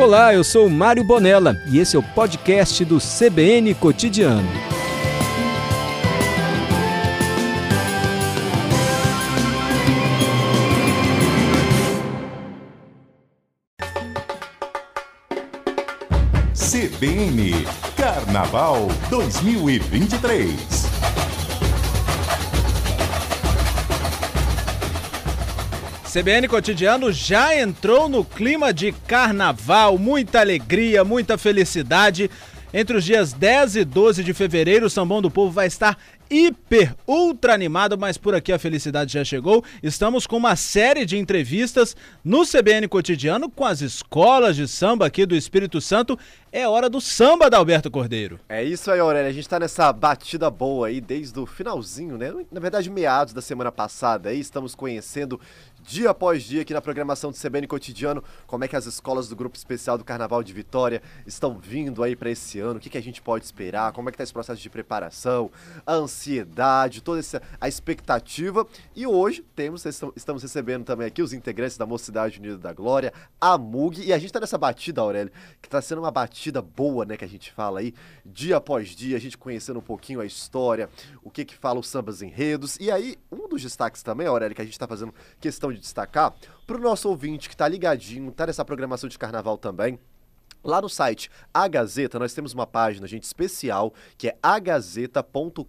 Olá, eu sou Mário Bonella e esse é o podcast do CBN Cotidiano. CBN Carnaval 2023. CBN Cotidiano já entrou no clima de carnaval, muita alegria, muita felicidade. Entre os dias 10 e 12 de fevereiro, o Sambão do Povo vai estar hiper, ultra animado, mas por aqui a felicidade já chegou. Estamos com uma série de entrevistas no CBN Cotidiano com as escolas de samba aqui do Espírito Santo. É hora do samba da Alberto Cordeiro. É isso aí, Aurélia. A gente tá nessa batida boa aí desde o finalzinho, né? Na verdade, meados da semana passada aí. Estamos conhecendo dia após dia aqui na programação do CBN Cotidiano. Como é que as escolas do Grupo Especial do Carnaval de Vitória estão vindo aí para esse ano, o que, que a gente pode esperar, como é que tá esse processo de preparação, a ansiedade, toda essa a expectativa. E hoje temos, estamos recebendo também aqui os integrantes da Mocidade Unida da Glória, a MUG, e a gente tá nessa batida, Aurélio, que tá sendo uma batida boa, né, que a gente fala aí, dia após dia, a gente conhecendo um pouquinho a história, o que que fala os sambas enredos. E aí, um dos destaques também, Aurélio, que a gente tá fazendo questão de destacar, para o nosso ouvinte que tá ligadinho, tá nessa programação de carnaval também, Lá no site A Gazeta, nós temos uma página, gente, especial, que é agazeta.com.br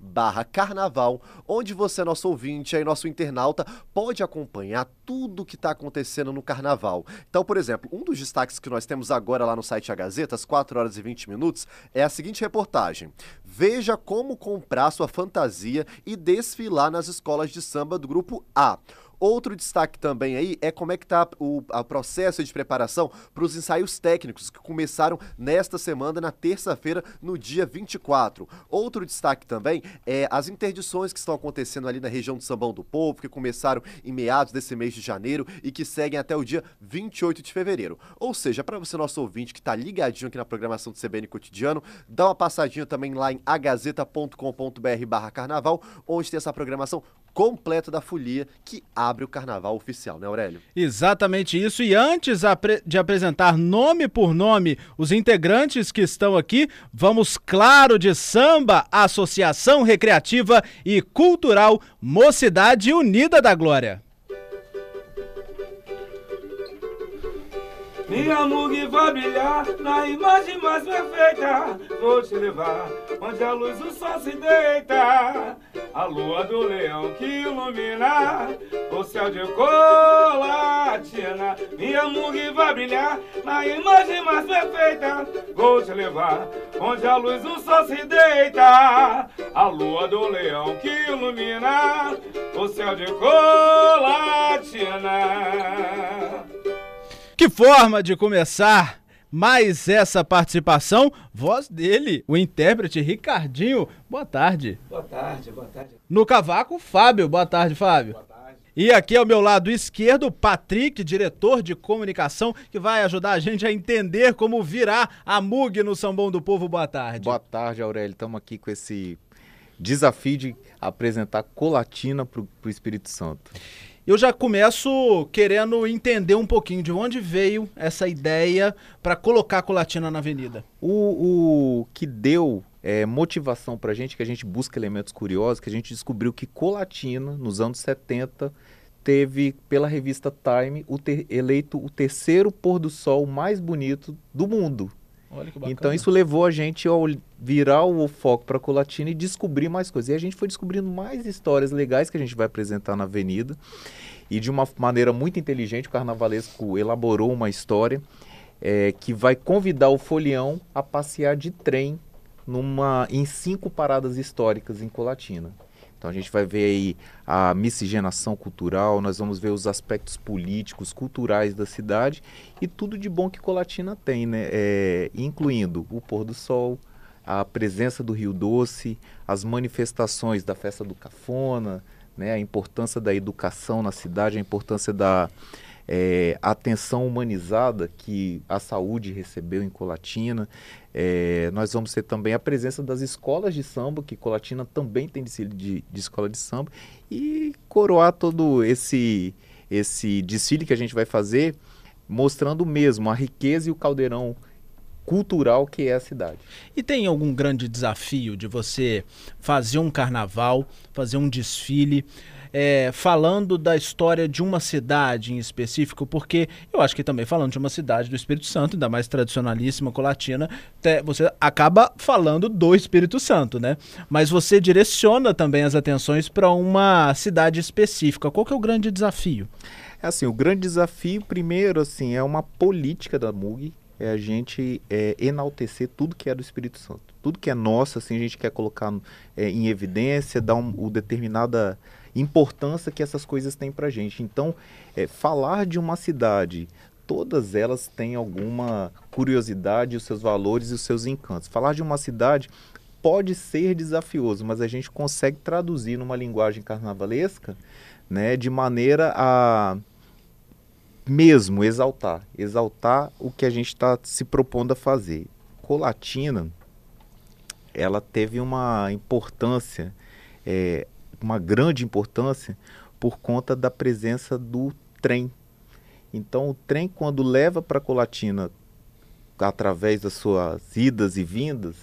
barra carnaval, onde você, nosso ouvinte, aí, nosso internauta, pode acompanhar tudo que está acontecendo no carnaval. Então, por exemplo, um dos destaques que nós temos agora lá no site A Gazeta, às 4 horas e 20 minutos, é a seguinte reportagem. Veja como comprar sua fantasia e desfilar nas escolas de samba do grupo A. Outro destaque também aí é como é que está o processo de preparação para os ensaios técnicos que começaram nesta semana, na terça-feira, no dia 24. Outro destaque também é as interdições que estão acontecendo ali na região do Sambão do Povo, que começaram em meados desse mês de janeiro e que seguem até o dia 28 de fevereiro. Ou seja, para você, nosso ouvinte, que está ligadinho aqui na programação do CBN Cotidiano, dá uma passadinha também lá em agazeta.com.br barra carnaval, onde tem essa programação completa da folia que abre o carnaval oficial, né, Aurélio? Exatamente isso. E antes de apresentar nome por nome os integrantes que estão aqui, vamos, claro, de samba, Associação Recreativa e Cultural Mocidade Unida da Glória. Minha mug vai brilhar na imagem mais perfeita. Vou te levar onde a luz do sol se deita. A lua do leão que ilumina o céu de colatina. Minha mug vai brilhar na imagem mais perfeita. Vou te levar onde a luz do sol se deita. A lua do leão que ilumina o céu de colatina. Que forma de começar mais essa participação. Voz dele, o intérprete Ricardinho. Boa tarde. Boa tarde, boa tarde. No cavaco, Fábio. Boa tarde, Fábio. Boa tarde. E aqui ao meu lado esquerdo, Patrick, diretor de comunicação, que vai ajudar a gente a entender como virar a MUG no Sambão do Povo. Boa tarde. Boa tarde, Aurélio. Estamos aqui com esse desafio de apresentar Colatina para o Espírito Santo eu já começo querendo entender um pouquinho de onde veio essa ideia para colocar a Colatina na avenida. O, o que deu é, motivação para a gente, que a gente busca elementos curiosos, que a gente descobriu que Colatina, nos anos 70, teve, pela revista Time, o ter, eleito o terceiro pôr do sol mais bonito do mundo. Então isso levou a gente a virar o foco para Colatina e descobrir mais coisas. E a gente foi descobrindo mais histórias legais que a gente vai apresentar na avenida. E de uma maneira muito inteligente, o Carnavalesco elaborou uma história é, que vai convidar o folião a passear de trem numa, em cinco paradas históricas em Colatina. Então a gente vai ver aí a miscigenação cultural, nós vamos ver os aspectos políticos, culturais da cidade e tudo de bom que Colatina tem, né? É, incluindo o pôr do sol, a presença do Rio Doce, as manifestações da festa do Cafona, né? a importância da educação na cidade, a importância da é, atenção humanizada que a saúde recebeu em Colatina. É, nós vamos ter também a presença das escolas de samba, que Colatina também tem desfile de, de escola de samba, e coroar todo esse, esse desfile que a gente vai fazer mostrando mesmo a riqueza e o caldeirão cultural que é a cidade. E tem algum grande desafio de você fazer um carnaval, fazer um desfile, é, falando da história de uma cidade em específico? Porque eu acho que também falando de uma cidade do Espírito Santo, ainda mais tradicionalíssima, colatina, você acaba falando do Espírito Santo, né? Mas você direciona também as atenções para uma cidade específica. Qual que é o grande desafio? É assim, o grande desafio, primeiro, assim, é uma política da MUG, é a gente é, enaltecer tudo que é do Espírito Santo. Tudo que é nosso, assim, a gente quer colocar é, em evidência, dar um, o determinada importância que essas coisas têm pra gente. Então, é, falar de uma cidade, todas elas têm alguma curiosidade, os seus valores e os seus encantos. Falar de uma cidade pode ser desafioso, mas a gente consegue traduzir numa linguagem carnavalesca, né, de maneira a mesmo exaltar, exaltar o que a gente está se propondo a fazer. Colatina, ela teve uma importância, é, uma grande importância por conta da presença do trem. Então, o trem quando leva para Colatina através das suas idas e vindas,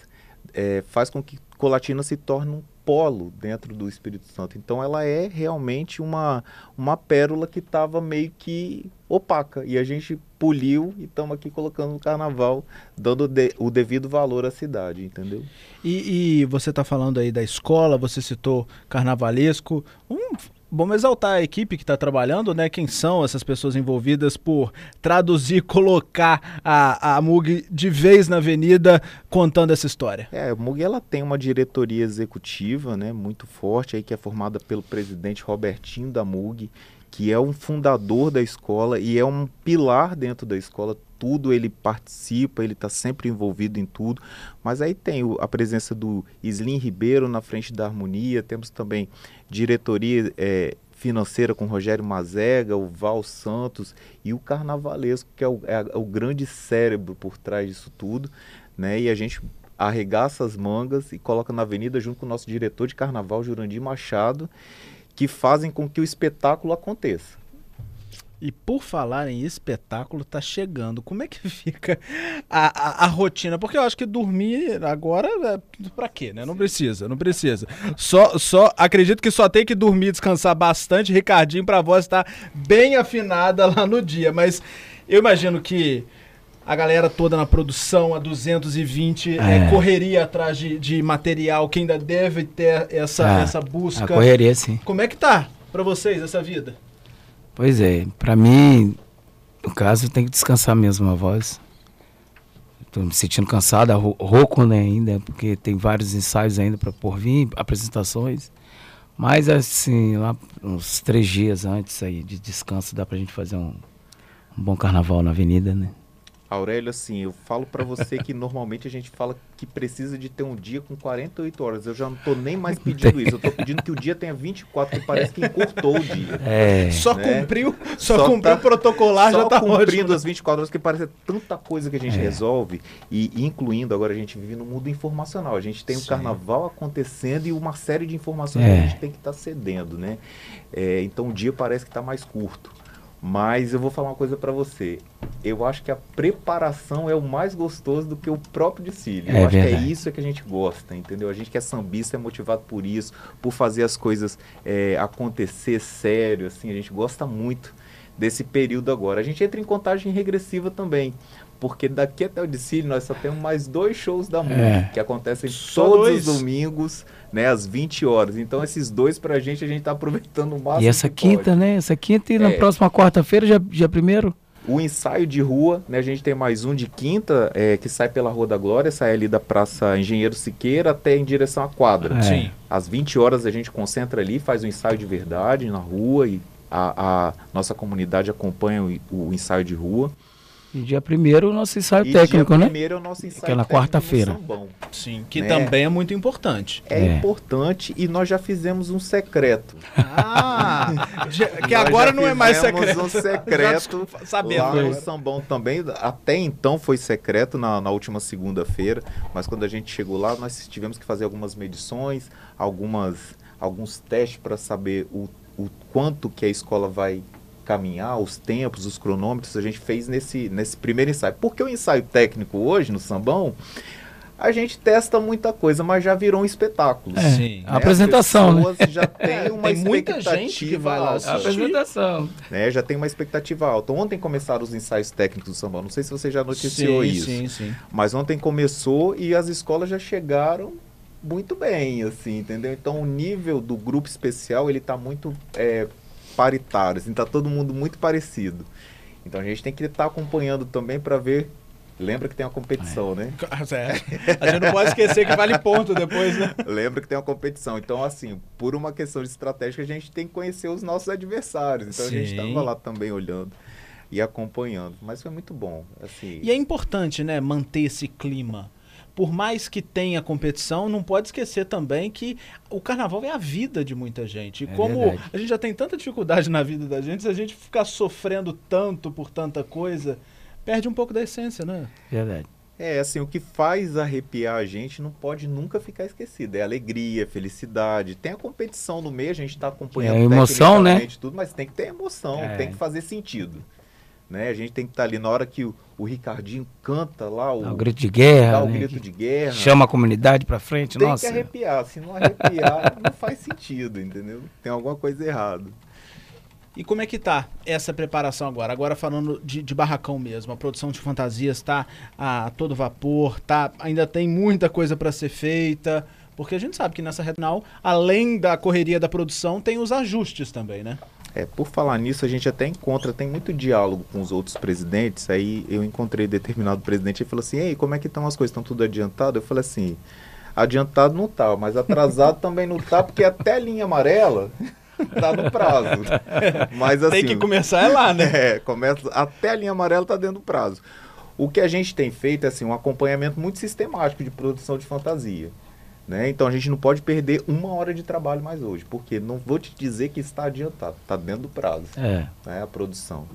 é, faz com que Colatina se torne um polo dentro do Espírito Santo. Então ela é realmente uma, uma pérola que estava meio que opaca. E a gente poliu e estamos aqui colocando no carnaval, dando de- o devido valor à cidade, entendeu? E, e você está falando aí da escola, você citou carnavalesco. Um, vamos exaltar a equipe que está trabalhando, né? Quem são essas pessoas envolvidas por traduzir, colocar a, a MUG de vez na avenida contando essa história? É, a MUG ela tem uma diretoria executiva, né, muito forte aí que é formada pelo presidente Robertinho da MUG, que é um fundador da escola e é um pilar dentro da escola. Tudo ele participa, ele está sempre envolvido em tudo. Mas aí tem a presença do Slim Ribeiro na frente da harmonia, temos também diretoria eh, financeira com Rogério Mazega, o Val Santos e o Carnavalesco, que é o, é é o grande cérebro por trás disso tudo. Né? E a gente arregaça as mangas e coloca na avenida junto com o nosso diretor de carnaval, Jurandir Machado, que fazem com que o espetáculo aconteça. E por falar em espetáculo, tá chegando. Como é que fica a, a, a rotina? Porque eu acho que dormir agora é pra quê, né? Não precisa, não precisa. Só, só acredito que só tem que dormir, descansar bastante, Ricardinho, pra voz estar bem afinada lá no dia. Mas eu imagino que a galera toda na produção, a 220, é, É. correria atrás de, de material, que ainda deve ter essa, Ah, essa A busca. correria, sim. Como é que tá pra vocês essa vida? Pois é, pra mim, no caso, tem que descansar mesmo a voz. Tô me sentindo cansado, ro- rouco né, ainda, porque tem vários ensaios ainda para por vir, apresentações. Mas assim, lá uns três dias antes aí de descanso dá pra gente fazer um, um bom carnaval na avenida, né? Aurélio, assim, eu falo pra você que normalmente a gente fala que precisa de ter um dia com 48 horas. Eu já não tô nem mais pedindo isso. Eu tô pedindo que o dia tenha 24, que parece que encurtou o dia. É. Só né? cumpriu, só, Só cumpriu tá- o protocolar, Só já tá cumprindo ótimo. as 24 horas, que parece tanta coisa que a gente É. resolve, e incluindo agora a gente vive no mundo informacional. A gente tem o Sim. carnaval acontecendo e uma série de informações É. que a gente tem que estar cedendo, né? É, então o dia parece que está mais curto. Mas eu vou falar uma coisa para você. Eu acho que a preparação é o mais gostoso do que o próprio desfile. Eu É acho que é isso que a gente gosta, entendeu? A gente que é sambista é motivado por isso, por fazer as coisas é, acontecer sério, assim. A gente gosta muito desse período agora. A gente entra em contagem regressiva também, porque daqui até o desfile nós só temos mais dois shows da MUG, É. que acontecem Só todos dois? os domingos, né, às 20 horas. Então esses dois pra gente a gente tá aproveitando o máximo E essa que quinta, pode. né? Essa quinta e na É. próxima quarta-feira, já, já primeiro? O ensaio de rua, né, a gente tem mais um de quinta, é, que sai pela Rua da Glória, sai ali da Praça Engenheiro Siqueira até em direção à quadra. É. Sim. Às 20 horas a gente concentra ali, faz um ensaio de verdade na rua e a, a nossa comunidade acompanha o, o ensaio de rua. E dia primeiro o nosso ensaio e técnico, dia né? primeiro é o nosso ensaio Que é na quarta-feira. sambão. Sim, que Né? também é muito importante. É, É. importante e nós já fizemos um secreto. Ah, já- que Nós agora não é mais fizemos secreto. um secreto sabendo. lá no Sambão também. Até então foi secreto na, na última segunda-feira, mas quando a gente chegou lá, nós tivemos que fazer algumas medições, algumas, alguns testes para saber o, o quanto que a escola vai caminhar, os tempos, os cronômetros, a gente fez nesse, nesse primeiro ensaio. Porque o ensaio técnico hoje, no sambão, a gente testa muita coisa, mas já virou um espetáculo. É, Sim. a apresentação, As né? pessoas já têm uma tem muita expectativa gente que vai lá alta, A apresentação. né? Já tem uma expectativa alta. Ontem começaram os ensaios técnicos do sambão. Não sei se você já noticiou sim, isso. sim, sim. Mas ontem começou e as escolas já chegaram muito bem, assim, entendeu? Então o nível do grupo especial ele está muito é, paritário, assim, tá todo mundo muito parecido. Então a gente tem que estar acompanhando também para ver. Lembra que tem uma competição, né? É. A gente não pode esquecer que vale ponto depois, né? Lembra que tem uma competição. Então, assim, por uma questão de estratégia, a gente tem que conhecer os nossos adversários. Então a gente Sim. estava lá também olhando e acompanhando. Mas foi muito bom. Assim, E é importante, né, manter esse clima. Por mais que tenha competição, não pode esquecer também que o carnaval é a vida de muita gente. E É como verdade. a gente já tem tanta dificuldade na vida da gente, se a gente ficar sofrendo tanto por tanta coisa, perde um pouco da essência, né? Verdade. É, assim, o que faz arrepiar a gente não pode nunca ficar esquecido. É alegria, felicidade. Tem a competição no meio, a gente está acompanhando É, emoção, né? tudo, mas tem que ter emoção, É. tem que fazer sentido. Né? A gente tem que estar ali na hora que o, o Ricardinho canta lá, o, o grito de guerra, o né, grito de guerra. chama a comunidade pra frente, tem nossa. que arrepiar. Se não arrepiar, não faz sentido, entendeu? Tem alguma coisa errada. E como é que tá essa preparação agora? Agora falando de, de barracão mesmo, a produção de fantasias tá a todo vapor, tá? Ainda tem muita coisa para ser feita, porque a gente sabe que nessa reta final, além da correria da produção, tem os ajustes também, né? É, por falar nisso, a gente até encontra, tem muito diálogo com os outros presidentes. Aí eu encontrei determinado presidente e falou assim: Ei, como é que estão as coisas? Estão tudo adiantado? Eu falei assim: adiantado não tá, mas atrasado também não tá, porque até a linha amarela tá no prazo. Mas assim. tem que começar é lá, né? É, começa, até a linha amarela tá dentro do prazo. O que a gente tem feito é assim, um acompanhamento muito sistemático de produção de fantasia. Né? Então a gente não pode perder uma hora de trabalho mais hoje, porque não vou te dizer que está adiantado, está dentro do prazo, É. né? A produção.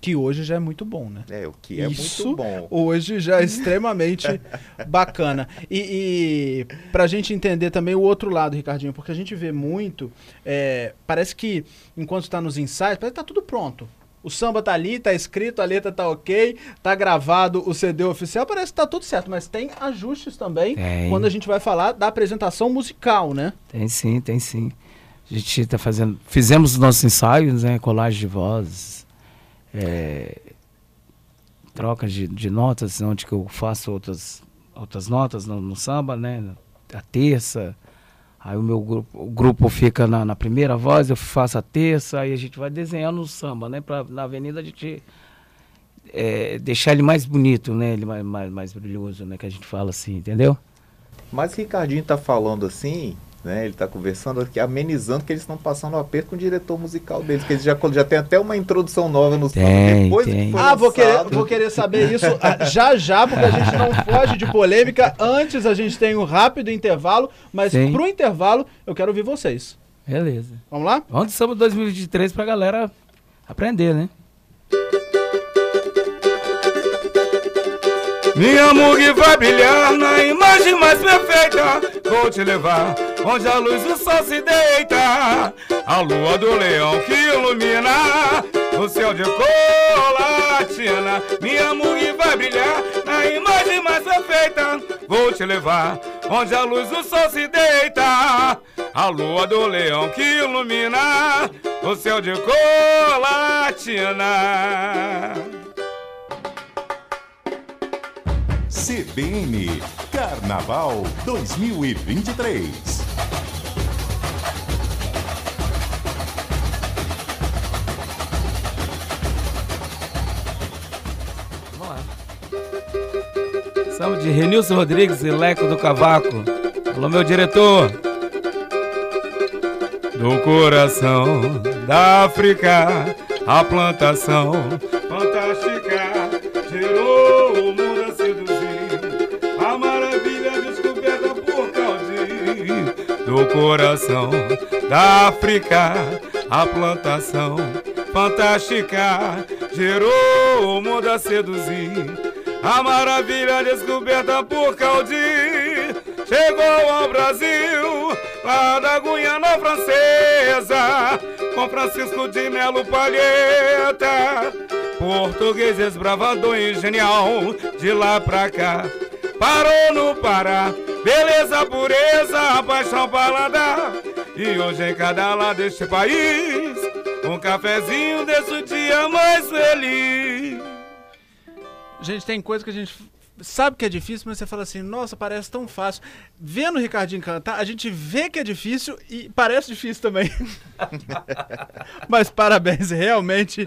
Que hoje já é muito bom, né? É, o que é Isso muito bom. Hoje já é extremamente bacana. E, e pra gente entender também o outro lado, Ricardinho, porque a gente vê muito, é, parece que enquanto tá nos ensaios, parece que tá tudo pronto. O samba tá ali, tá escrito, a letra tá ok, tá gravado o CD oficial, parece que tá tudo certo, mas tem ajustes também Tem. quando a gente vai falar da apresentação musical, né? Tem sim, tem sim. A gente está fazendo. Fizemos os nossos ensaios, né? Colagem de vozes, é, trocas de, de notas, onde que eu faço outras, outras notas no, no samba, né? A terça. Aí o meu grupo, o grupo fica na, na primeira voz, eu faço a terça, aí a gente vai desenhando o samba, né? Pra, na avenida a gente é, deixar ele mais bonito, né? Ele mais, mais, mais brilhoso, né? Que a gente fala assim, entendeu? Mas Ricardinho tá falando assim, né? Ele tá conversando aqui, amenizando que eles estão passando o aperto com o diretor musical deles, que eles já, já tem até uma introdução nova no samba, Tem, depois tem. Ah, vou querer, vou querer saber isso ah, já já, porque a gente não foge de polêmica. Antes a gente tem um rápido intervalo, mas Sim. pro intervalo eu quero ouvir vocês. Beleza. Vamos lá? Vamos de samba 2023 pra galera aprender, né? Minha mug vai brilhar na imagem mais perfeita. Vou te levar onde a luz do sol se deita. A lua do leão que ilumina o céu de colatina. Minha mug vai brilhar na imagem mais perfeita. Vou te levar onde a luz do sol se deita. A lua do leão que ilumina o céu de colatina. CBN Carnaval 2023. Vamos de Renilson Rodrigues e Leco do Cavaco. Alô, meu diretor. Do coração da África, a plantação coração da África, a plantação fantástica gerou o mundo a seduzir. A maravilha descoberta por Caldi chegou ao Brasil, lá da Guiana Francesa, com Francisco de Melo Palheta. Português esbravador e genial, de lá pra cá. Parou no Pará, beleza, pureza, paixão paladar. E hoje em cada lado deste país, um cafezinho desse dia mais feliz. Gente, tem coisa que a gente sabe que é difícil, mas você fala assim, nossa, parece tão fácil. Vendo o Ricardinho cantar, a gente vê que é difícil e parece difícil também. mas parabéns, realmente.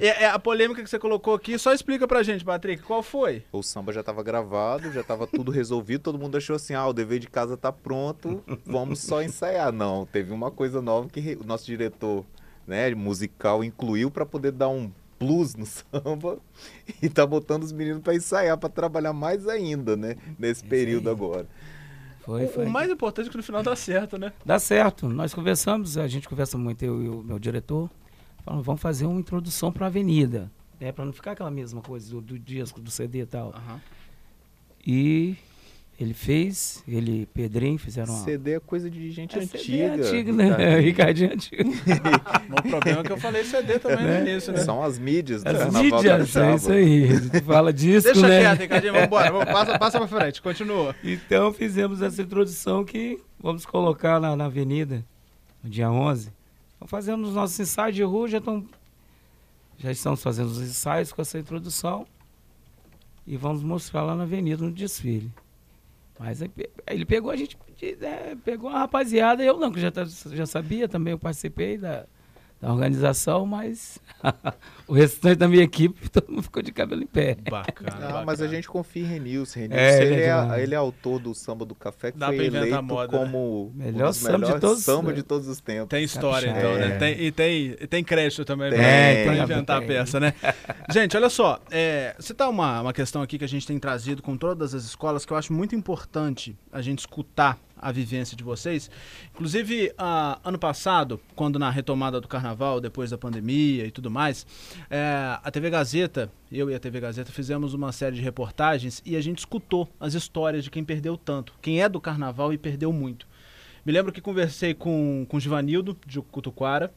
É, é a polêmica que você colocou aqui, só explica pra gente, Patrick, qual foi? O samba já estava gravado, já estava tudo resolvido, todo mundo achou assim, ah, o dever de casa tá pronto, vamos só ensaiar. Não, teve uma coisa nova que o nosso diretor né, musical incluiu para poder dar um plus no samba e tá botando os meninos para ensaiar, para trabalhar mais ainda, né? Nesse período agora. Foi, foi. O mais importante é que no final dá certo, né? Dá certo. Nós conversamos, a gente conversa muito, eu e o meu diretor. Falamos, vamos fazer uma introdução para a avenida. Né, para não ficar aquela mesma coisa do, do disco, do CD e tal. Aham. E ele fez, ele e Pedrinho fizeram uma. CD é coisa de gente É, antiga. CD é antigo, né? Ricardinho. Ricardinho é antigo. O problema é que eu falei CD também no início, né? São as mídias As mídias, é isso aí. Fala disso, Deixa né? quieto, Ricardinho. Vamos, passa, passa pra frente, continua. Então fizemos essa introdução que vamos colocar lá na avenida, no dia 11. Então fazendo os nossos ensaios de rua, já, estão, já estamos fazendo os ensaios com essa introdução e vamos mostrar lá na avenida no desfile. Mas aí ele pegou a gente, né, pegou a rapaziada, eu não, que já, tá- já sabia também, eu participei da, da organização, mas o restante da minha equipe, todo mundo ficou de cabelo em pé. Bacana. Ah, mas a gente confia em Renilson. Renilson, É, ele, ele é é, ele é autor do samba do café, que Dá foi eleito moda, né? como Melhor um samba de todos- samba de todos os tempos. Tem história, então, né? É. Tem, e, tem, tem crédito também Tem, pra, pra tem, inventar a peça, né? Gente, olha só. É, citar uma, uma questão aqui que a gente tem trazido com todas as escolas que eu acho muito importante a gente escutar a vivência de vocês. Inclusive, ah, ano passado, quando na retomada do carnaval, depois da pandemia e tudo mais, é, a TV Gazeta, eu e a TV Gazeta, fizemos uma série de reportagens e a gente escutou as histórias de quem perdeu tanto, quem é do carnaval e perdeu muito. Me lembro que conversei com, com o Givanildo, de Cutuquara,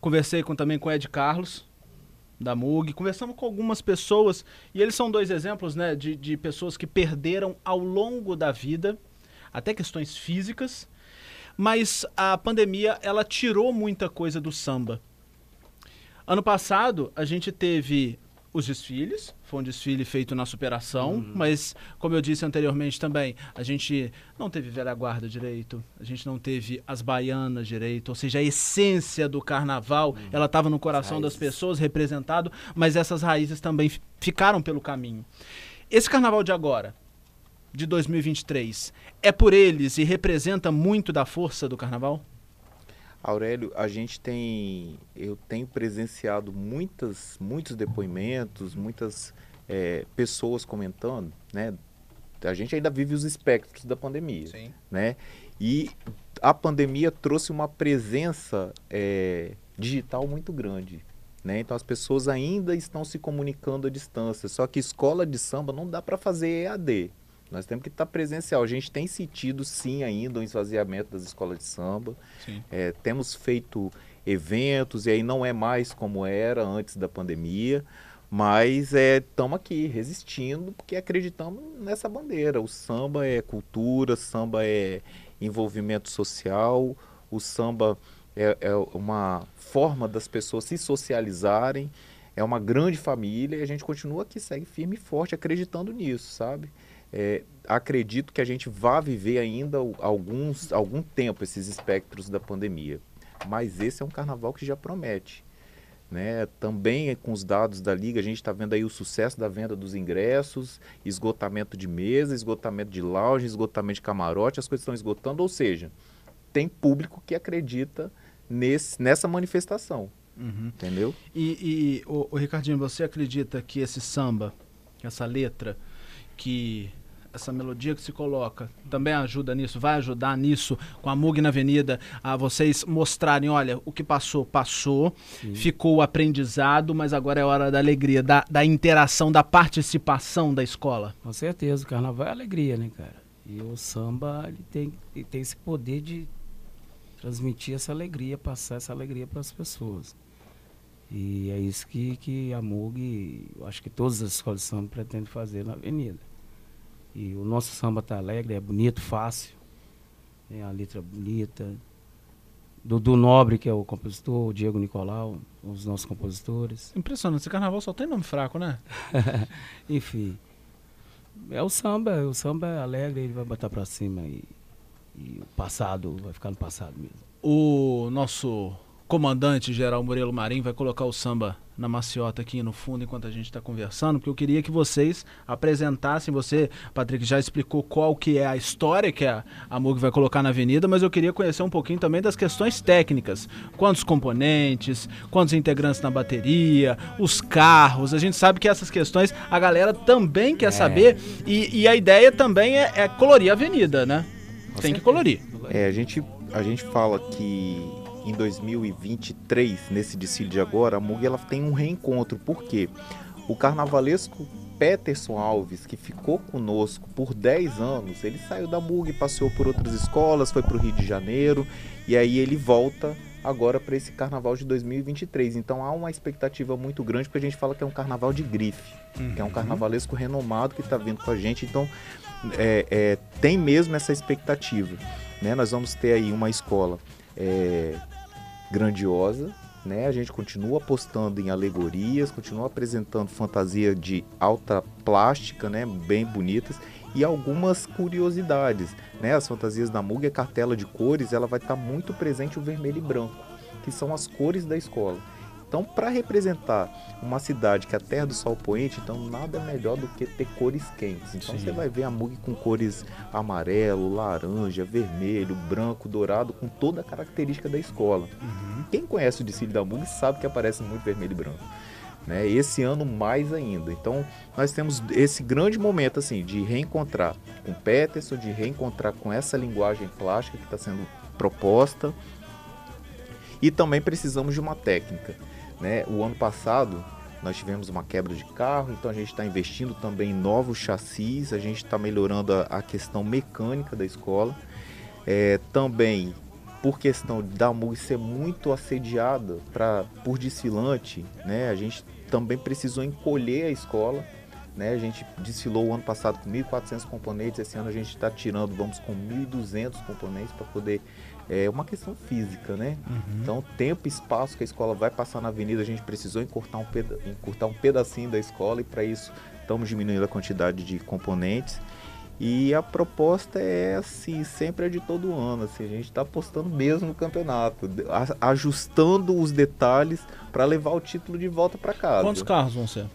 conversei com, também com o Ed Carlos, da MUG, conversamos com algumas pessoas, e eles são dois exemplos né, de, de pessoas que perderam ao longo da vida, até questões físicas, mas a pandemia ela tirou muita coisa do samba. Ano passado a gente teve os desfiles, foi um desfile feito na superação, mas como eu disse anteriormente também, a gente não teve velha guarda direito, a gente não teve as baianas direito, ou seja, a essência do carnaval, ela estava no coração das pessoas representado, mas essas raízes também fi- ficaram pelo caminho. Esse carnaval de agora, de 2023, é por eles e representa muito da força do carnaval? Aurélio, a gente tem, eu tenho presenciado muitas, muitos depoimentos, muitas eh, pessoas comentando, né? A gente ainda vive os espectros da pandemia, Sim. né? E a pandemia trouxe uma presença eh, digital muito grande, né? Então as pessoas ainda estão se comunicando à distância. Só que escola de samba não dá para fazer EAD. Nós temos que estar presencial. A gente tem sentido sim ainda o esvaziamento das escolas de samba. É, temos feito eventos e aí não é mais como era antes da pandemia, mas estamos aqui resistindo porque acreditamos nessa bandeira. O samba é cultura, samba é envolvimento social, o samba é, é uma forma das pessoas se socializarem, é uma grande família e a gente continua aqui, segue firme e forte, acreditando nisso, sabe? É, acredito que a gente vá viver ainda alguns, algum tempo esses espectros da pandemia. Mas esse é um carnaval que já promete. Né? Também com os dados da Liga, a gente está vendo aí o sucesso da venda dos ingressos, esgotamento de mesa, esgotamento de lounge, esgotamento de camarote, as coisas estão esgotando, ou seja, tem público que acredita nesse, nessa manifestação. Entendeu? E, e o, o Ricardinho, você acredita que esse samba, essa letra, que essa melodia que se coloca, também ajuda nisso, vai ajudar nisso, com a MUG na Avenida, a vocês mostrarem, olha, o que passou, passou, ficou o aprendizado, mas agora é hora da alegria, da, da interação, da participação da escola. Com certeza, o carnaval é alegria, né, cara? E o samba, ele tem, ele tem esse poder de transmitir essa alegria, passar essa alegria para as pessoas. E é isso que, que a MUG, acho que todas as escolas de samba pretendem fazer na avenida. E o nosso samba tá alegre, é bonito, fácil, tem a letra bonita. Dudu Nobre, que é o compositor, o Diego Nicolau, os nossos compositores. Impressionante, esse carnaval só tem nome fraco, né? Enfim, é o samba, o samba é alegre, ele vai botar pra cima e, e o passado vai ficar no passado mesmo. O nosso comandante geral Murilo Marim vai colocar o samba na maciota aqui no fundo enquanto a gente está conversando, porque eu queria que vocês apresentassem, você, Patrick, já explicou qual que é a história que a, a MUG vai colocar na avenida, mas eu queria conhecer um pouquinho também das questões técnicas, quantos componentes, quantos integrantes na bateria, os carros, a gente sabe que essas questões a galera também quer É. saber e, e a ideia também é, é colorir a avenida, né? Tem que colorir. É, a gente, a gente fala que em 2023, nesse desfile de agora, a MUG ela tem um reencontro. Por quê? O carnavalesco Peterson Alves, que ficou conosco por 10 anos, ele saiu da MUG, passeou por outras escolas, foi para o Rio de Janeiro, e aí ele volta agora para esse carnaval de 2023. Então há uma expectativa muito grande, porque a gente fala que é um carnaval de grife, que é um carnavalesco renomado que está vindo com a gente. Então é, é, tem mesmo essa expectativa. Né? Nós vamos ter aí uma escola é, grandiosa, né? A gente continua apostando em alegorias, continua apresentando fantasia de alta plástica, né? Bem bonitas e algumas curiosidades, né? As fantasias da Mug, a cartela de cores, ela vai estar muito presente o vermelho e branco, que são as cores da escola. Então, para representar uma cidade que é a terra do sol poente, então nada melhor do que ter cores quentes. Então Sim. você vai ver a Mug com cores amarelo, laranja, vermelho, branco, dourado, com toda a característica da escola. Quem conhece o desfile da Mug sabe que aparece muito vermelho e branco. Né? Esse ano mais ainda. Então nós temos esse grande momento assim de reencontrar com Peterson, de reencontrar com essa linguagem plástica que está sendo proposta. E também precisamos de uma técnica. Né? O ano passado nós tivemos uma quebra de carro, então a gente está investindo também em novos chassis, a gente está melhorando a, a questão mecânica da escola. É, também por questão da MUG ser muito assediada pra, por desfilante, né? A gente também precisou encolher a escola, né? A gente desfilou o ano passado com 1.400 componentes, esse ano a gente está tirando, vamos com 1.200 componentes para poder é uma questão física, né? Então, tempo e espaço que a escola vai passar na avenida, a gente precisou encurtar um, peda encurtar um pedacinho da escola e para isso estamos diminuindo a quantidade de componentes. E a proposta é assim, sempre é de todo ano, assim, a gente está apostando mesmo no campeonato, ajustando os detalhes para levar o título de volta para casa. Quantos carros vão ser?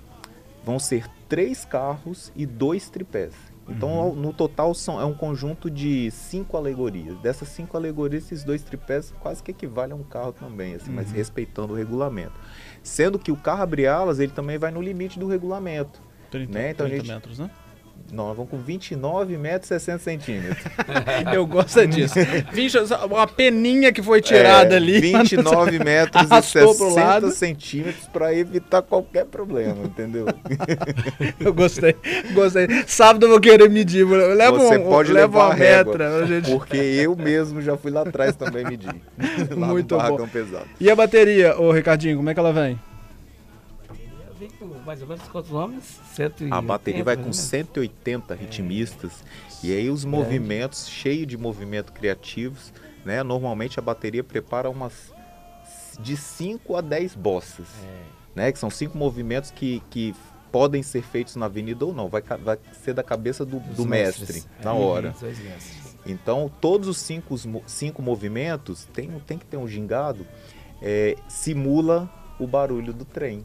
Vão ser três carros e dois tripés. Então, Uhum. no total, são, é um conjunto de cinco alegorias. Dessas cinco alegorias, esses dois tripés quase que equivalem a um carro também, assim, mas Uhum. respeitando o regulamento. Sendo que o carro abre alas, ele também vai no limite do regulamento. 30, Né, então a 30 gente- metros, né? Não, nós vamos com 29 metros e 60 centímetros. Eu gosto é disso. Vixe, uma peninha que foi tirada É, ali. 29 metros e Arrastou pro lado. 60 centímetros para evitar qualquer problema, entendeu? Eu gostei, gostei. Sábado eu vou querer medir. Leva Você um, pode leva levar uma a régua, metra. a gente- Porque eu mesmo já fui lá atrás também medir. lá Muito bom. pesado. E a bateria, ô Ricardinho, como é que ela vem? Mais ou menos quantos homens? 180, A bateria vai com né? 180 ritmistas e aí os movimentos, cheio de movimentos criativos, né? Normalmente a bateria prepara umas de 5 a 10 bosses, né? Que são cinco movimentos que, que podem ser feitos na avenida ou não, vai, vai ser da cabeça do, do mestre, mestres. na É, hora. Então, todos os cinco, cinco movimentos, tem, tem que ter um gingado, é, simula o barulho do trem.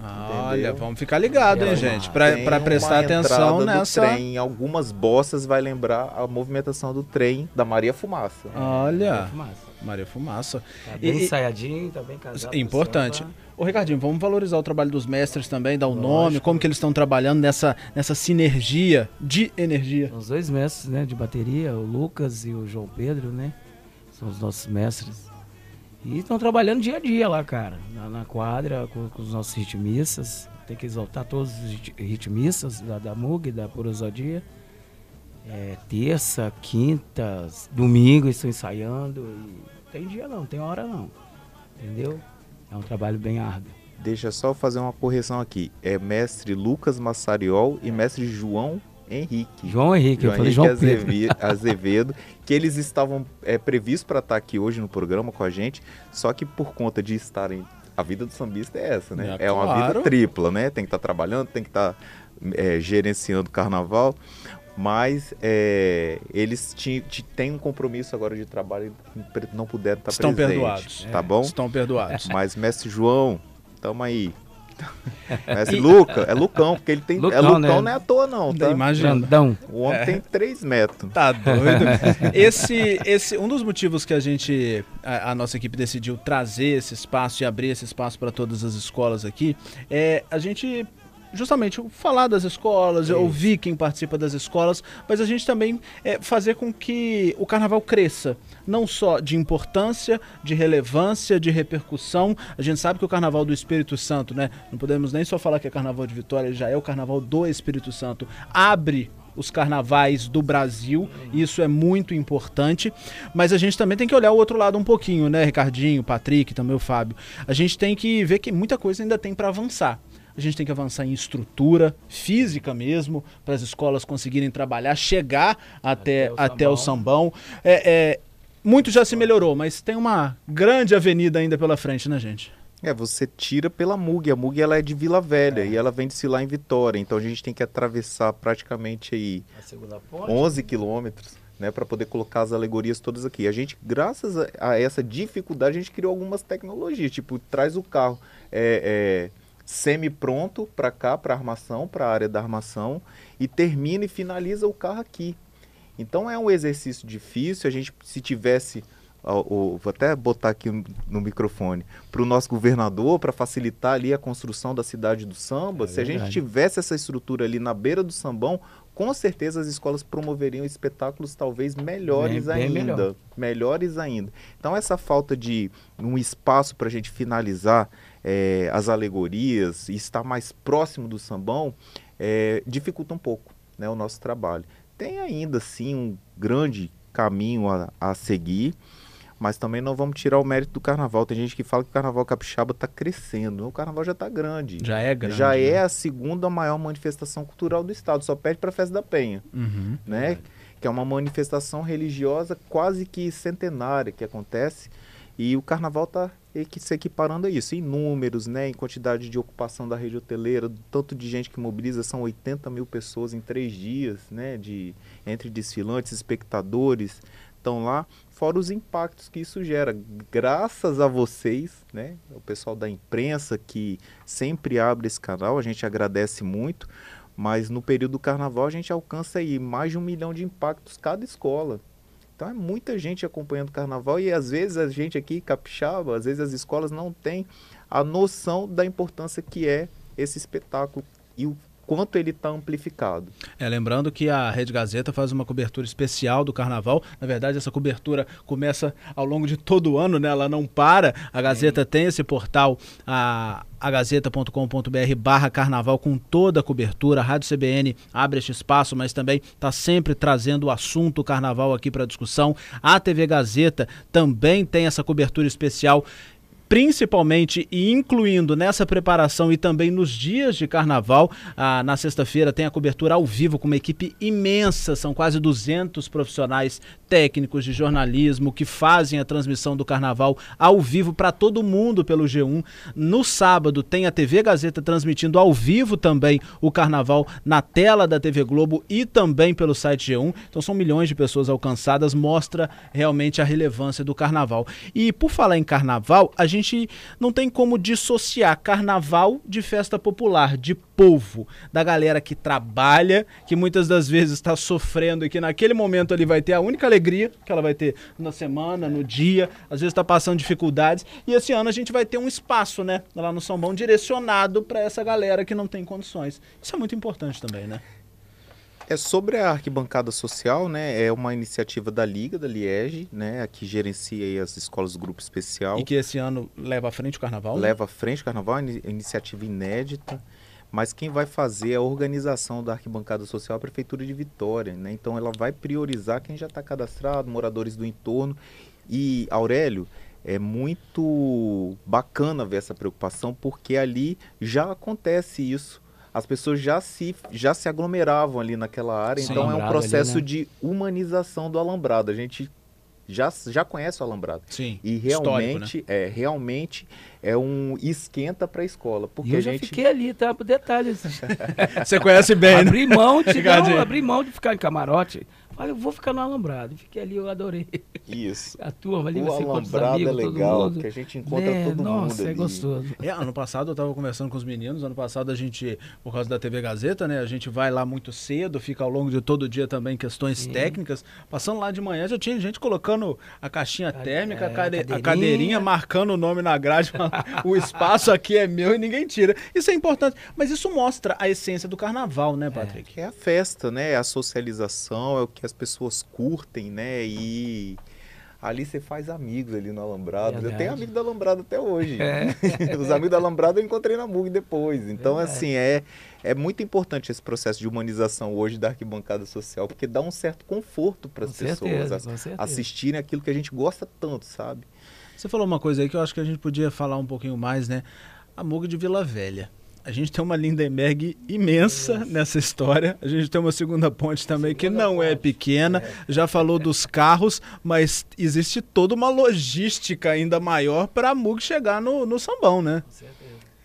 Olha, vamos ficar ligado, hein, gente? uma prestar atenção nessa. Trem. Algumas bossas vai lembrar a movimentação do trem da Maria Fumaça. Olha, Fumaça. Maria Fumaça. Tá E- bem e- ensaiadinho, tá bem casado. Importante. Ô Ricardinho, vamos valorizar o trabalho dos mestres também, dar o Lógico. nome, como que eles estão trabalhando nessa, nessa sinergia de energia. Os dois mestres né, de bateria, o Lucas e o João Pedro, né? São os nossos mestres. E estão trabalhando dia a dia lá, cara. Na, na quadra, com, com os nossos ritmistas. Tem que exaltar todos os rit- ritmistas da, da MUG, da Porosodia. É, terça, quinta, domingo estão ensaiando. Tem dia não, tem hora não. Entendeu? É um trabalho bem árduo. Deixa só fazer uma correção aqui. É mestre Lucas Massariol e mestre João Henrique. João Henrique, eu João falei Henrique João Pedro. Azevedo, que eles estavam é, previstos para estar aqui hoje no programa com a gente, só que por conta de estarem. A vida do sambista é essa, né? É, É, uma claro. vida tripla, né? Tem que estar trabalhando, tem que estar é, gerenciando o carnaval, mas é, eles têm um compromisso agora de trabalho e não puderam estar Estão presentes, perdoados. Tá bom? Estão perdoados. Mas mestre João, tamo aí. Mestre Luca, é Lucão, porque ele tem. é Lucão, Lucão, né? não é à toa, não, tá? Imagina. O homem tem 3 metros. Tá doido. Esse, esse, um dos motivos que a gente, a, a nossa equipe decidiu trazer esse espaço e abrir esse espaço para todas as escolas aqui, é a gente justamente falar das escolas, ouvir quem participa das escolas, mas a gente também é, fazer com que o carnaval cresça, não só de importância, de relevância, de repercussão. A gente sabe que o carnaval do Espírito Santo, né? Não podemos nem só falar que é carnaval de Vitória, ele já é o carnaval do Espírito Santo. Abre os carnavais do Brasil, isso é muito importante, mas a gente também tem que olhar o outro lado um pouquinho, né, Ricardinho, Patrick, também o Fábio. A gente tem que ver que muita coisa ainda tem para avançar. A gente tem que avançar em estrutura física mesmo, para as escolas conseguirem trabalhar, chegar até, Até o até o sambão. sambão. É, é, muito já se melhorou, mas tem uma grande avenida ainda pela frente, né, gente? É, você tira pela MUG. A MUG ela é de Vila Velha e ela vende-se lá em Vitória. Então a gente tem que atravessar praticamente aí A segunda ponte. 11 quilômetros, né, para poder colocar as alegorias todas aqui. A gente, graças a, a essa dificuldade, a gente criou algumas tecnologias, tipo, traz o carro é, é, semi-pronto para cá, para armação, para a área da armação, e termina e finaliza o carro aqui. Então é um exercício difícil, a gente, se tivesse, ó, ó, vou até botar aqui no- no microfone, para o nosso governador, para facilitar ali a construção da cidade do samba, É se a gente tivesse essa estrutura ali na beira do sambão, com certeza as escolas promoveriam espetáculos talvez melhores Bem- bem ainda. melhor. Melhores ainda. Então essa falta de um espaço para a gente finalizar eh, as alegorias e estar mais próximo do sambão eh, dificulta um pouco né, o nosso trabalho. Tem ainda sim um grande caminho a, a seguir, mas também não vamos tirar o mérito do carnaval. Tem gente que fala que o carnaval capixaba está crescendo. O carnaval já está grande. Já é grande. Já é né? a segunda maior manifestação cultural do estado, só perde para a Festa da Penha, Uhum. né? Que é uma manifestação religiosa quase que centenária que acontece e o carnaval está se equiparando a isso, em números, né? Em quantidade de ocupação da rede hoteleira, tanto de gente que mobiliza, são 80 mil pessoas em três dias, né? De, entre desfilantes, espectadores, estão lá, fora os impactos que isso gera. Graças a vocês, né? O pessoal da imprensa que sempre abre esse canal, a gente agradece muito. Mas no período do carnaval a gente alcança aí mais de um milhão de impactos cada escola. Então é muita gente acompanhando o carnaval e às vezes a gente aqui, capixaba, às vezes as escolas não têm a noção da importância que é esse espetáculo e o quanto ele está amplificado. É, lembrando que a Rede Gazeta faz uma cobertura especial do carnaval. Na verdade, essa cobertura começa ao longo de todo o ano, né? Ela não para. A Gazeta tem esse portal, a agazeta.com.br barra carnaval com toda a cobertura. A Rádio CBN abre este espaço, mas também está sempre trazendo o assunto carnaval aqui para discussão. A TV Gazeta também tem essa cobertura especial principalmente e incluindo nessa preparação e também nos dias de carnaval. Ah, na sexta-feira tem a cobertura ao vivo com uma equipe imensa, são quase 200 profissionais técnicos de jornalismo que fazem a transmissão do carnaval ao vivo para todo mundo pelo G1. No sábado tem a TV Gazeta transmitindo ao vivo também o carnaval na tela da TV Globo e também pelo site G1. Então são milhões de pessoas alcançadas, mostra realmente a relevância do carnaval. E por falar em carnaval, a gente não tem como dissociar carnaval de festa popular, de povo, da galera que trabalha, que muitas das vezes está sofrendo e que naquele momento ali vai ter a única alegria que ela vai ter na semana, no dia, às vezes está passando dificuldades. E esse ano a gente vai ter um espaço, né, lá no São Bom, direcionado para essa galera que não tem condições. Isso é muito importante também, né? É sobre a arquibancada social, né? É uma iniciativa da Liga da Liege, né? Que gerencia as escolas do grupo especial. E que esse ano leva à frente o carnaval. né? leva à frente o carnaval, é uma iniciativa inédita. Mas quem vai fazer a organização da arquibancada social é a Prefeitura de Vitória, né? Então ela vai priorizar quem já está cadastrado, moradores do entorno. E, Aurélio, é muito bacana ver essa preocupação, porque ali já acontece isso. As pessoas já se, já se aglomeravam ali naquela área, Sim. então é um processo ali, né? de humanização do alambrado. A gente já, já conhece o alambrado. Sim. E Histórico, né? realmente, é, realmente é um esquenta para a escola, porque E eu a já gente fiquei ali, tá? Por detalhes. Você conhece bem, né? abri mão de não, abri mão de ficar em camarote. Eu vou ficar no alambrado. Fiquei ali, eu adorei. isso. A turma ali, O você alambrado é amigos, todo legal, mundo. porque a gente encontra É, todo nossa, mundo é ali. gostoso. É, ano passado eu tava conversando com os meninos, ano passado a gente, por causa da TV Gazeta, né, a gente vai lá muito cedo, fica ao longo de todo o dia também questões técnicas, passando lá de manhã já tinha gente colocando a caixinha térmica, a, é, cade- a cadeirinha. cadeirinha, marcando o nome na grade, o espaço aqui é meu e ninguém tira. Isso é importante, mas isso mostra a essência do carnaval, né, Patrick? Que é a festa, né? É a socialização, é o que as pessoas curtem, né? E ali você faz amigos ali no Alambrado. Eu tenho amigo do Alambrado até hoje. Os amigos do Alambrado eu encontrei na MUG depois. Então, Verdade. assim, é, é muito importante esse processo de humanização hoje da arquibancada social, porque dá um certo conforto para as pessoas certeza. assistirem aquilo que a gente gosta tanto, sabe? Você falou uma coisa aí que eu acho que a gente podia falar um pouquinho mais, né? A Mug de Vila Velha. A gente tem uma Lindenberg imensa nessa história. A gente tem uma segunda ponte também que não é pequena. Já falou dos carros, mas existe toda uma logística ainda maior para a Mug chegar no, no sambão, né?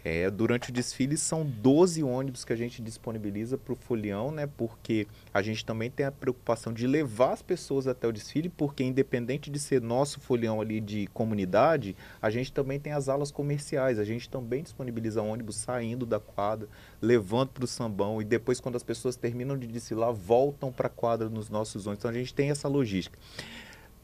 É, durante o desfile são 12 ônibus que a gente disponibiliza para o folião, né? Porque a gente também tem a preocupação de levar as pessoas até o desfile, porque independente de ser nosso folião ali de comunidade, a gente também tem as alas comerciais. A gente também disponibiliza ônibus saindo da quadra, levando para o sambão e depois quando as pessoas terminam de desfilar, voltam para a quadra nos nossos ônibus. Então a gente tem essa logística.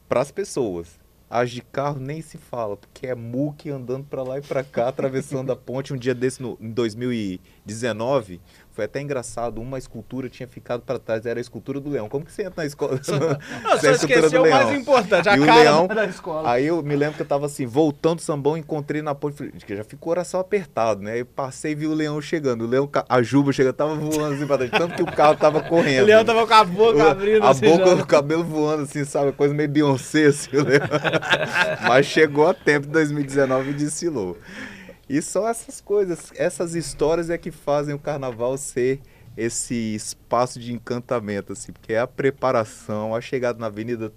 Para as pessoas, as de carro nem se fala, porque é muque andando para lá e para cá, atravessando a ponte. Um dia desse, no, em 2019, foi até engraçado, uma escultura tinha ficado para trás, era a escultura do leão. Como que você entra na escola? Não, só a escultura esqueceu do o mais importante, a E o cara leão- da escola. Aí eu me lembro que eu tava assim, voltando do sambão, encontrei na ponte, falei, que já ficou o coração apertado, né? Eu passei e vi o leão chegando. O leão, a juba chegando, tava voando assim pra trás, tanto que o carro tava correndo. O Leão tava com a boca abrindo a assim, boca já. do cabelo voando, assim, sabe? Coisa meio Beyoncé, assim, o leão. Mas chegou a tempo, em 2019 e desfilou. E são essas coisas, essas histórias é que fazem o carnaval ser esse espaço de encantamento, assim, porque é a preparação, a chegada na avenida,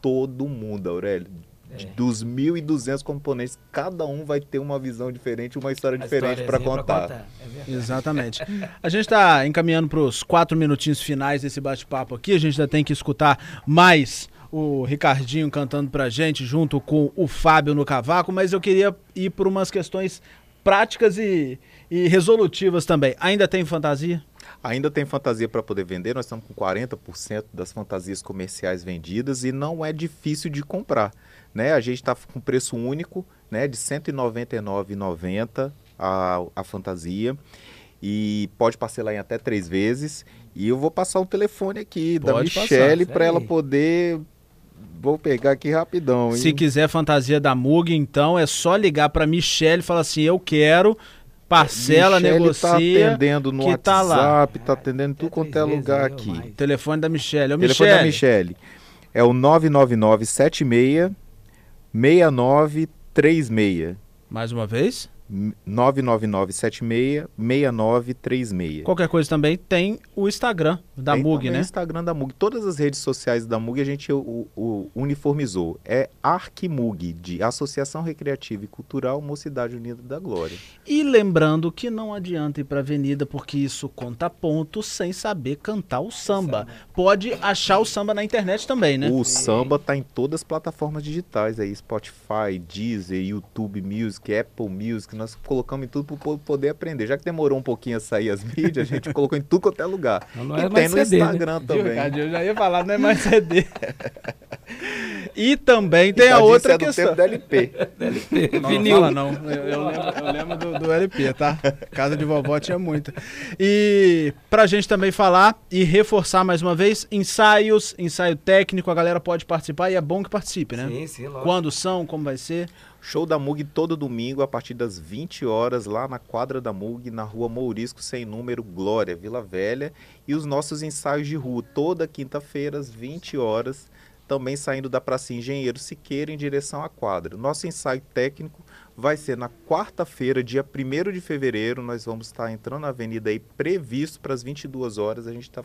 todo mundo, Aurélio. De- Dos 1.200 componentes, cada um vai ter uma visão diferente, uma história A diferente para historiazinha contar. É É verdade. Exatamente. A gente está encaminhando para os quatro minutinhos finais desse bate-papo aqui. A gente ainda tem que escutar mais o Ricardinho cantando pra gente, junto com o Fábio no cavaco, mas eu queria ir por umas questões práticas e, e resolutivas também. Ainda tem fantasia? Ainda tem fantasia para poder vender, nós estamos com 40% das fantasias comerciais vendidas e não é difícil de comprar. Né? A gente está com preço único né, de R$ 199,90 a, a fantasia e pode parcelar em até três vezes. E eu vou passar o telefone aqui da Pode Michelle passar, para ela poder. Vou pegar aqui rapidão. hein? Se quiser fantasia da Mug, então é só ligar pra Michelle e falar assim: eu quero, parcela, Michele negocia. tá atendendo no que tá lá. WhatsApp, tá atendendo tudo quanto é lugar aqui. mais. Telefone da Michelle. Ô, Telefone da Michelle. Michele. É o 999 76 6936. Mais uma vez. 999 76 6936. Qualquer coisa também tem o Instagram da Tem Mug, né? O Instagram da Mug. Todas as redes sociais da Mug a gente o, o- uniformizou. É Arquimug, de Associação Recreativa e Cultural Mocidade Unida da Glória. E lembrando que não adianta ir pra avenida porque isso conta pontos sem saber cantar o samba. Pode achar o samba na internet também, né? O samba tá em todas as plataformas digitais aí, Spotify, Deezer, YouTube Music, Apple Music, nós colocamos em tudo para poder aprender. Já que demorou um pouquinho a sair as mídias, a gente colocou em tudo quanto é lugar. Não, não é tem no CD, né? Instagram Viu, também. Ricardinho? Eu já ia falar, não é mais CD. e também tem a Tadinho, outra isso é do questão. tempo da LP. Não, não Vinil. fala não. Eu, eu lembro, eu lembro do, do LP, tá? Casa de vovó tinha muita. E pra gente também falar e reforçar mais uma vez, ensaios, ensaio técnico, a galera pode participar e é bom que participe, né? Sim, sim, lógico. Quando são, como vai ser? Show da Mug todo domingo a partir das 20 horas lá na quadra da Mug, na rua Mourisco, sem número, Glória, Vila Velha. E os nossos ensaios de rua toda quinta-feira às 20 horas também saindo da Praça Engenheiro Siqueira em direção à quadra. Nosso ensaio técnico vai ser na quarta-feira, dia 1 de fevereiro. Nós vamos estar entrando na avenida aí previsto para as 22 horas. A gente está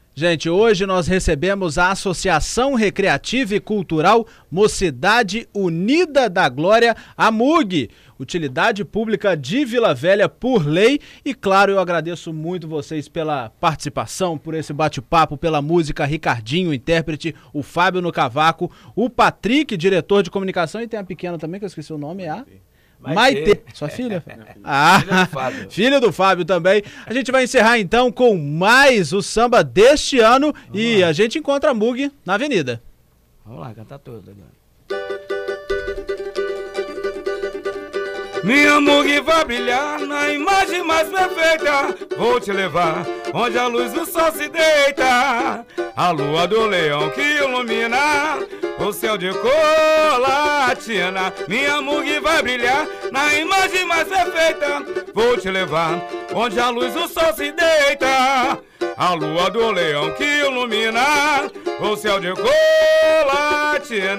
Gente, hoje nós recebemos a Associação Recreativa e Cultural Mocidade Unida da Glória, a MUG, Utilidade Pública de Vila Velha por lei. E claro, eu agradeço muito vocês pela participação, por esse bate-papo, pela música, Ricardinho, intérprete, o Fábio no cavaco, o Patrick, diretor de comunicação, e tem a pequena também, que eu esqueci o nome, é a... Maite. Sua filha? Ah, filha do Fábio. filha do Fábio também. A gente vai encerrar então com mais o samba deste ano Vamos e lá. a gente encontra a Mug na avenida. Vamos lá, cantar todo agora. Minha Mug vai brilhar na imagem mais perfeita. Vou te levar onde a luz do sol se deita. A lua do leão que ilumina o céu de colatina. Minha Mug vai brilhar na imagem mais perfeita. Vou te levar onde a luz do sol se deita. A lua do leão que ilumina o céu de colatina.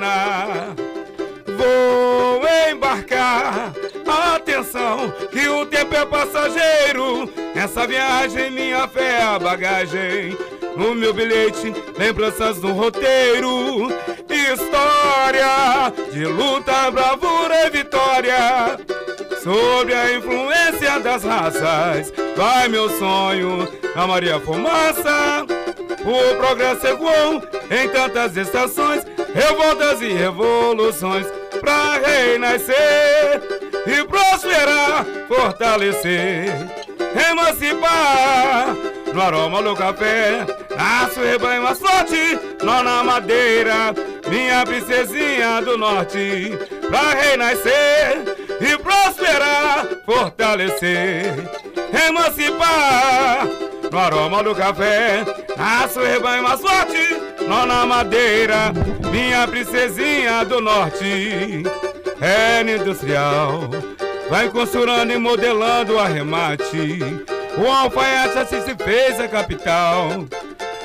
Vou embarcar, atenção, que o tempo é passageiro. Essa viagem, minha fé é a bagagem. No meu bilhete, lembranças do roteiro. História de luta, bravura e vitória. Sobre a influência das raças, vai meu sonho na Maria Fumaça. O progresso ecoou em tantas estações, revoltas e revoluções, pra renascer e prosperar, fortalecer, emancipar. No aroma do café, nasce o rebanho mais forte, nó na madeira, minha princesinha do norte, pra renascer e prosperar, fortalecer, emancipar. No aroma do café, nasce o rebanho mais forte, nó na madeira, minha princesinha do norte. É industrial, vai costurando e modelando o arremate. O alfaiate assim se fez a capital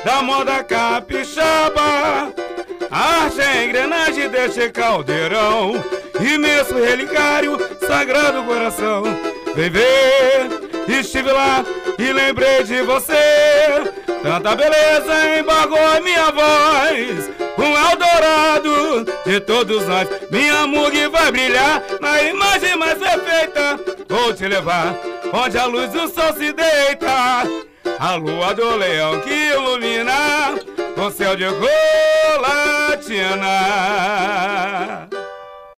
da moda capixaba. Arte é engrenagem deste caldeirão, imenso relicário, sagrado coração. Vem ver, estive lá e lembrei de você. Tanta beleza embargou a minha voz. Um Eldorado de todos nós. Minha mug vai brilhar na imagem mais perfeita. Vou te levar onde a luz do sol se deita. A lua do leão que ilumina o céu de colatina.